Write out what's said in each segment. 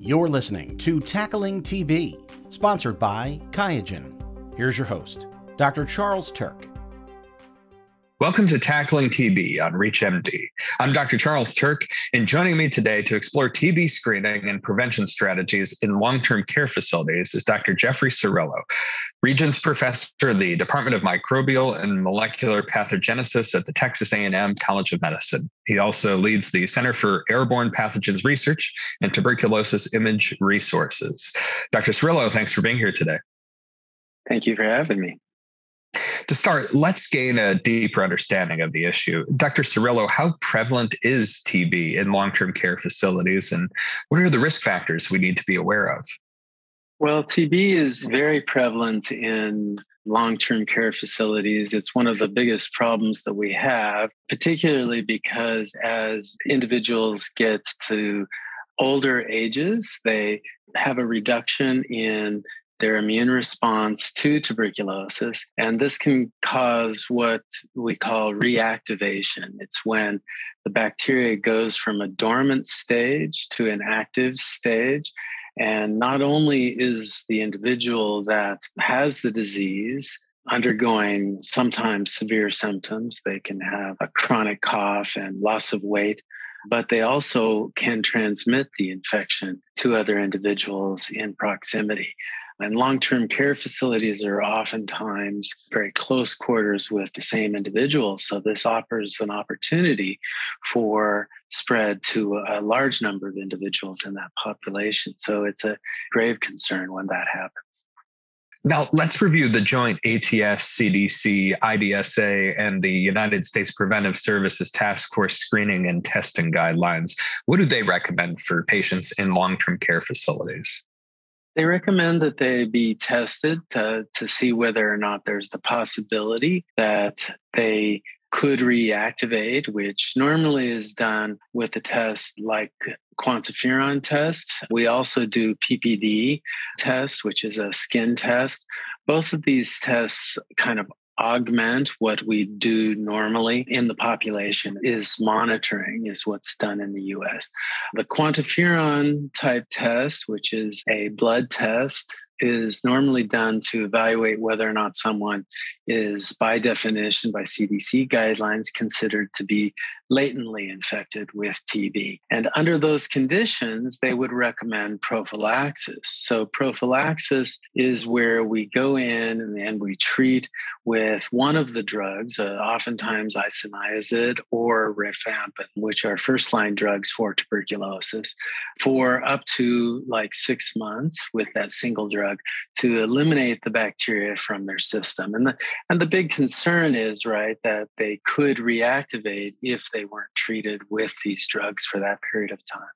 You're listening to Tackling TB, sponsored by Qiagen. Here's your host, Dr. Charles Turck. Welcome to Tackling TB on ReachMD. I'm Dr. Charles Turck, and joining me today to explore TB screening and prevention strategies in long term care facilities is Dr. Jeffrey Cirillo, Regents Professor of the Department of Microbial and Molecular Pathogenesis at the Texas A&M College of Medicine. He also leads the Center for Airborne Pathogens Research and Tuberculosis Image Resources. Dr. Cirillo, thanks for being here today. Thank you for having me. To start, let's gain a deeper understanding of the issue. Dr. Cirillo, how prevalent is TB in long term care facilities, and what are the risk factors we need to be aware of? Well, TB is very prevalent in long term care facilities. It's one of the biggest problems that we have, particularly because as individuals get to older ages, they have a reduction in their immune response to tuberculosis. And this can cause what we call reactivation. It's when the bacteria goes from a dormant stage to an active stage. And not only is the individual that has the disease undergoing sometimes severe symptoms, they can have a chronic cough and loss of weight, but they also can transmit the infection to other individuals in proximity. And long term care facilities are oftentimes very close quarters with the same individuals. So this offers an opportunity for spread to a large number of individuals in that population. So it's a grave concern when that happens. Now, let's review the joint ATS, CDC, IDSA, and the United States Preventive Services Task Force screening and testing guidelines. What do they recommend for patients in long term care facilities? They recommend that they be tested to, to see whether or not there's the possibility that they could reactivate, which normally is done with a test like quantiferon test. We also do PPD test, which is a skin test. Both of these tests kind of augment what we do normally in the population is monitoring is what's done in the US. The quantiferon type test, which is a blood test, is normally done to evaluate whether or not someone is by definition by CDC guidelines considered to be latently infected with TB. And under those conditions, they would recommend prophylaxis. So, prophylaxis is where we go in and, we treat with one of the drugs, uh, oftentimes isoniazid or rifampin, which are first line drugs for tuberculosis, for up to like six months with that single drug to eliminate the bacteria from their system. And the, and the big concern is, right, that they could reactivate if they weren't treated with these drugs for that period of time.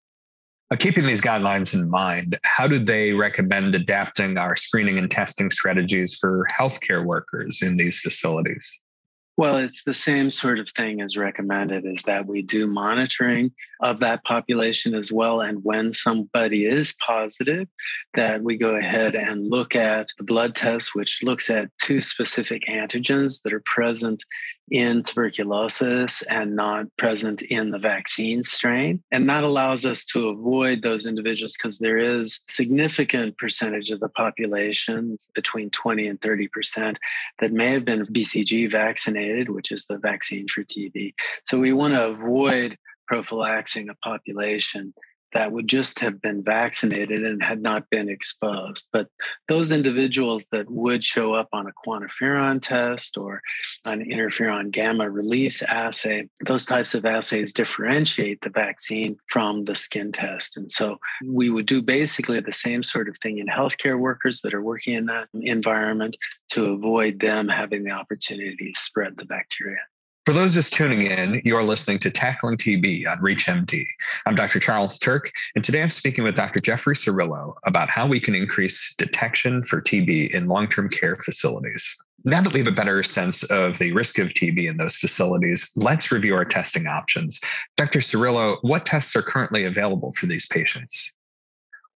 Keeping these guidelines in mind, how do they recommend adapting our screening and testing strategies for healthcare workers in these facilities? Well, it's the same sort of thing as recommended is that we do monitoring of that population as well. And when somebody is positive, that we go ahead and look at the blood test, which looks at two specific antigens that are present in tuberculosis and not present in the vaccine strain. And that allows us to avoid those individuals because there is significant percentage of the population, between 20 and 30%, that may have been BCG vaccinated, which is the vaccine for TB. So we want to avoid prophylaxing a population that would just have been vaccinated and had not been exposed. But those individuals that would show up on a quantiferon test or an interferon gamma release assay, those types of assays differentiate the vaccine from the skin test. And so we would do basically the same sort of thing in healthcare workers that are working in that environment to avoid them having the opportunity to spread the bacteria. For those just tuning in, you're listening to Tackling TB on ReachMD. I'm Dr. Charles Turck, and today I'm speaking with Dr. Jeffrey Cirillo about how we can increase detection for TB in long term care facilities. Now that we have a better sense of the risk of TB in those facilities, let's review our testing options. Dr. Cirillo, what tests are currently available for these patients?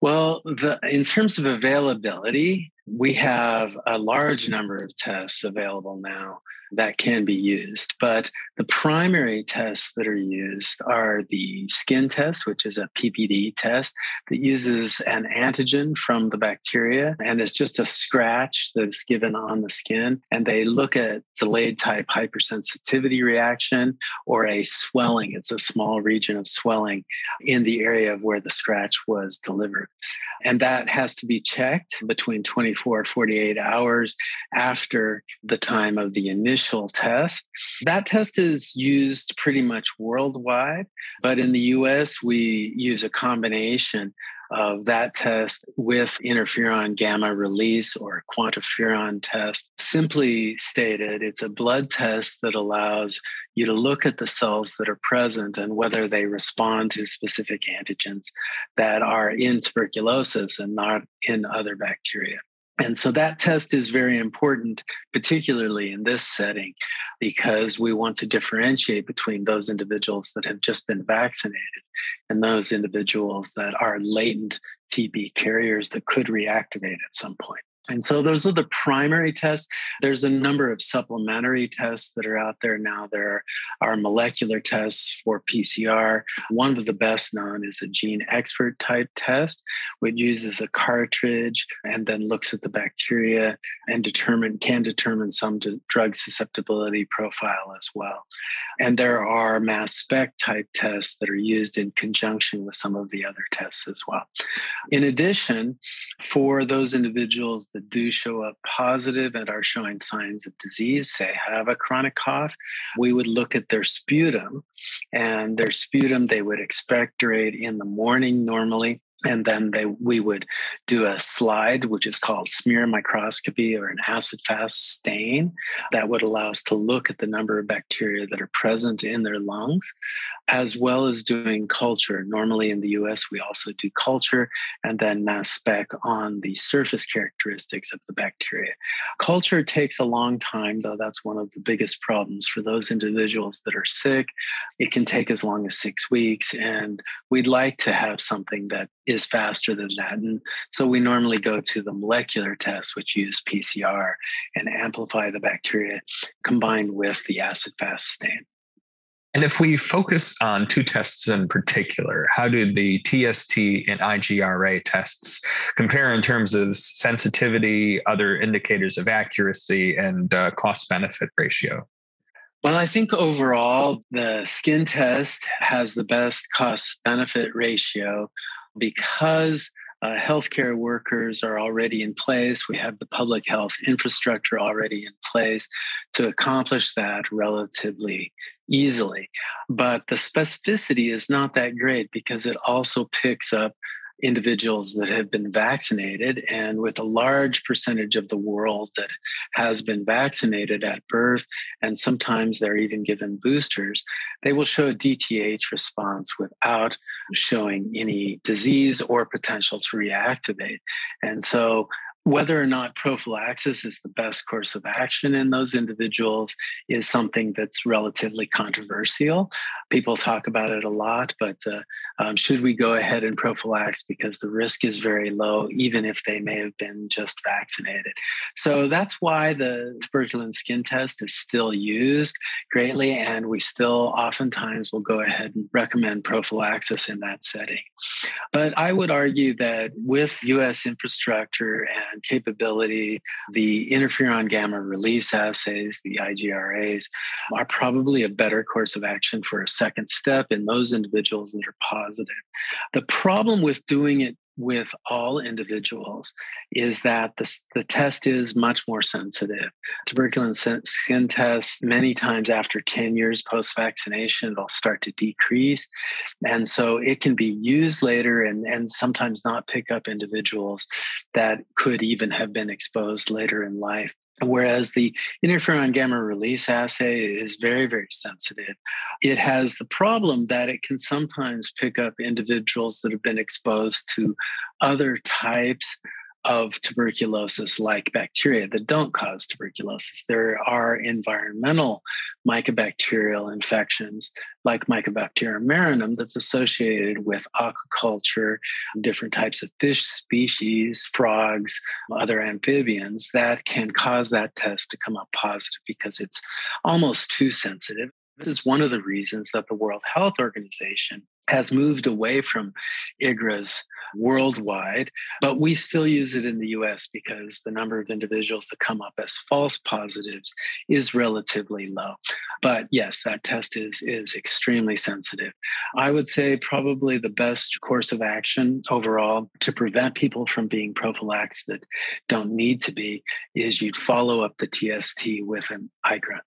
Well, the, in terms of availability, we have a large number of tests available now. That can be used. But the primary tests that are used are the skin test, which is a PPD test that uses an antigen from the bacteria and it's just a scratch that's given on the skin. And they look at delayed type hypersensitivity reaction or a swelling. It's a small region of swelling in the area of where the scratch was delivered. And that has to be checked between 24 48 hours after the time of the initial test. That test is used pretty much worldwide, but in the US, we use a combination of that test with interferon gamma release or quantiferon test. Simply stated, it's a blood test that allows you to look at the cells that are present and whether they respond to specific antigens that are in tuberculosis and not in other bacteria. And so that test is very important, particularly in this setting, because we want to differentiate between those individuals that have just been vaccinated and those individuals that are latent TB carriers that could reactivate at some point. And so those are the primary tests. There's a number of supplementary tests that are out there now. There are molecular tests for PCR. One of the best known is a GeneXpert type test, which uses a cartridge and then looks at the bacteria and determine can determine some drug susceptibility profile as well. And there are mass spec type tests that are used in conjunction with some of the other tests as well. In addition, for those individuals that do show up positive and are showing signs of disease, say have a chronic cough, we would look at their sputum. And their sputum, they would expectorate in the morning normally and then they we would do a slide which is called smear microscopy or an acid fast stain that would allow us to look at the number of bacteria that are present in their lungs as well as doing culture. Normally in the US we also do culture and then mass spec on the surface characteristics of the bacteria. Culture takes a long time though that's one of the biggest problems for those individuals that are sick. It can take as long as 6 weeks and we'd like to have something that is faster than that. And so we normally go to the molecular tests, which use PCR and amplify the bacteria combined with the acid fast stain. And if we focus on two tests in particular, how do the TST and IGRA tests compare in terms of sensitivity, other indicators of accuracy, and uh, cost benefit ratio? Well, I think overall, the skin test has the best cost benefit ratio because uh, healthcare workers are already in place. We have the public health infrastructure already in place to accomplish that relatively easily. But the specificity is not that great because it also picks up individuals that have been vaccinated. And with a large percentage of the world that has been vaccinated at birth, and sometimes they're even given boosters, they will show a DTH response without showing any disease or potential to reactivate. And so whether or not prophylaxis is the best course of action in those individuals is something that's relatively controversial. People talk about it a lot, but uh, um, should we go ahead and prophylax because the risk is very low, even if they may have been just vaccinated? So that's why the tuberculin skin test is still used greatly, and we still oftentimes will go ahead and recommend prophylaxis in that setting. But I would argue that with US infrastructure and and capability, the interferon gamma release assays, the IGRAs, are probably a better course of action for a second step in those individuals that are positive. The problem with doing it with all individuals is that the, the test is much more sensitive. Tuberculin skin tests, many times after 10 years post vaccination, they'll start to decrease. And so it can be used later and, and sometimes not pick up individuals that could even have been exposed later in life. Whereas the interferon gamma release assay is very, very sensitive. It has the problem that it can sometimes pick up individuals that have been exposed to other types of tuberculosis like bacteria that don't cause tuberculosis. There are environmental mycobacterial infections like Mycobacterium marinum that's associated with aquaculture, different types of fish species, frogs, other amphibians that can cause that test to come up positive because it's almost too sensitive. This is one of the reasons that the World Health Organization has moved away from IGRAs worldwide, but we still use it in the US because the number of individuals that come up as false positives is relatively low. But yes, that test is, is extremely sensitive. I would say probably the best course of action overall to prevent people from being prophylaxed that don't need to be is you'd follow up the TST with an IGRA.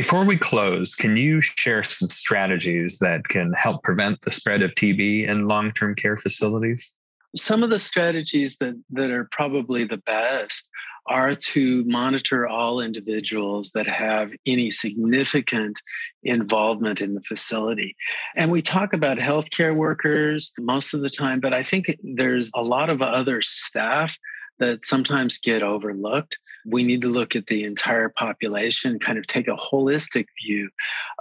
Before we close, can you share some strategies that can help prevent the spread of TB in long term care facilities? Some of the strategies that, that are probably the best are to monitor all individuals that have any significant involvement in the facility. And we talk about healthcare workers most of the time, but I think there's a lot of other staff that sometimes get overlooked. We need to look at the entire population, kind of take a holistic view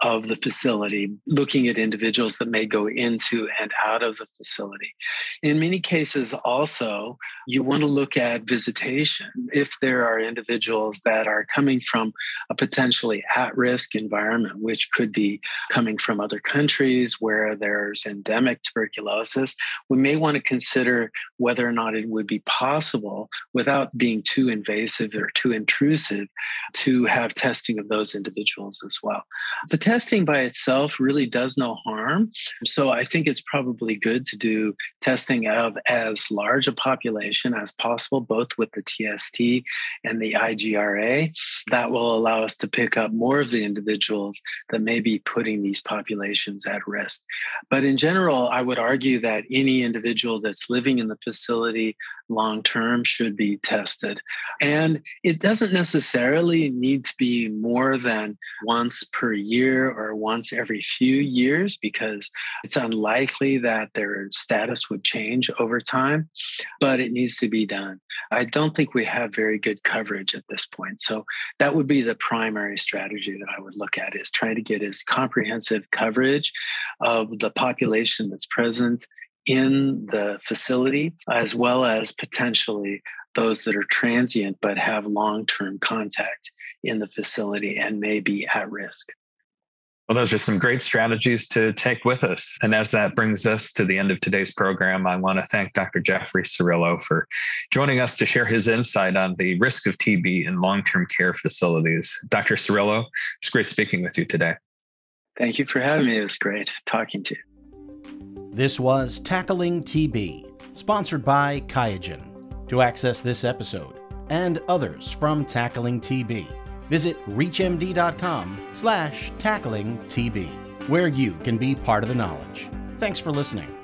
of the facility, looking at individuals that may go into and out of the facility. In many cases, also, you want to look at visitation. If there are individuals that are coming from a potentially at risk environment, which could be coming from other countries where there's endemic tuberculosis, we may want to consider whether or not it would be possible without being too invasive or too intrusive to have testing of those individuals as well. The testing by itself really does no harm. So I think it's probably good to do testing of as large a population as possible, both with the TST and the IGRA. That will allow us to pick up more of the individuals that may be putting these populations at risk. But in general, I would argue that any individual that's living in the facility long term should be tested. And it doesn't necessarily need to be more than once per year or once every few years because it's unlikely that their status would change over time, but it needs to be done. I don't think we have very good coverage at this point. So that would be the primary strategy that I would look at is trying to get as comprehensive coverage of the population that's present in the facility, as well as potentially those that are transient but have long term contact in the facility and may be at risk. Well, those are some great strategies to take with us. And as that brings us to the end of today's program, I want to thank Dr. Jeffrey Cirillo for joining us to share his insight on the risk of TB in long term care facilities. Dr. Cirillo, it's great speaking with you today. Thank you for having me. It was great talking to you. This was Tackling TB, sponsored by Qiagen. To access this episode and others from Tackling TB, visit reachmd.com slash tackling TB, where you can be part of the knowledge. Thanks for listening.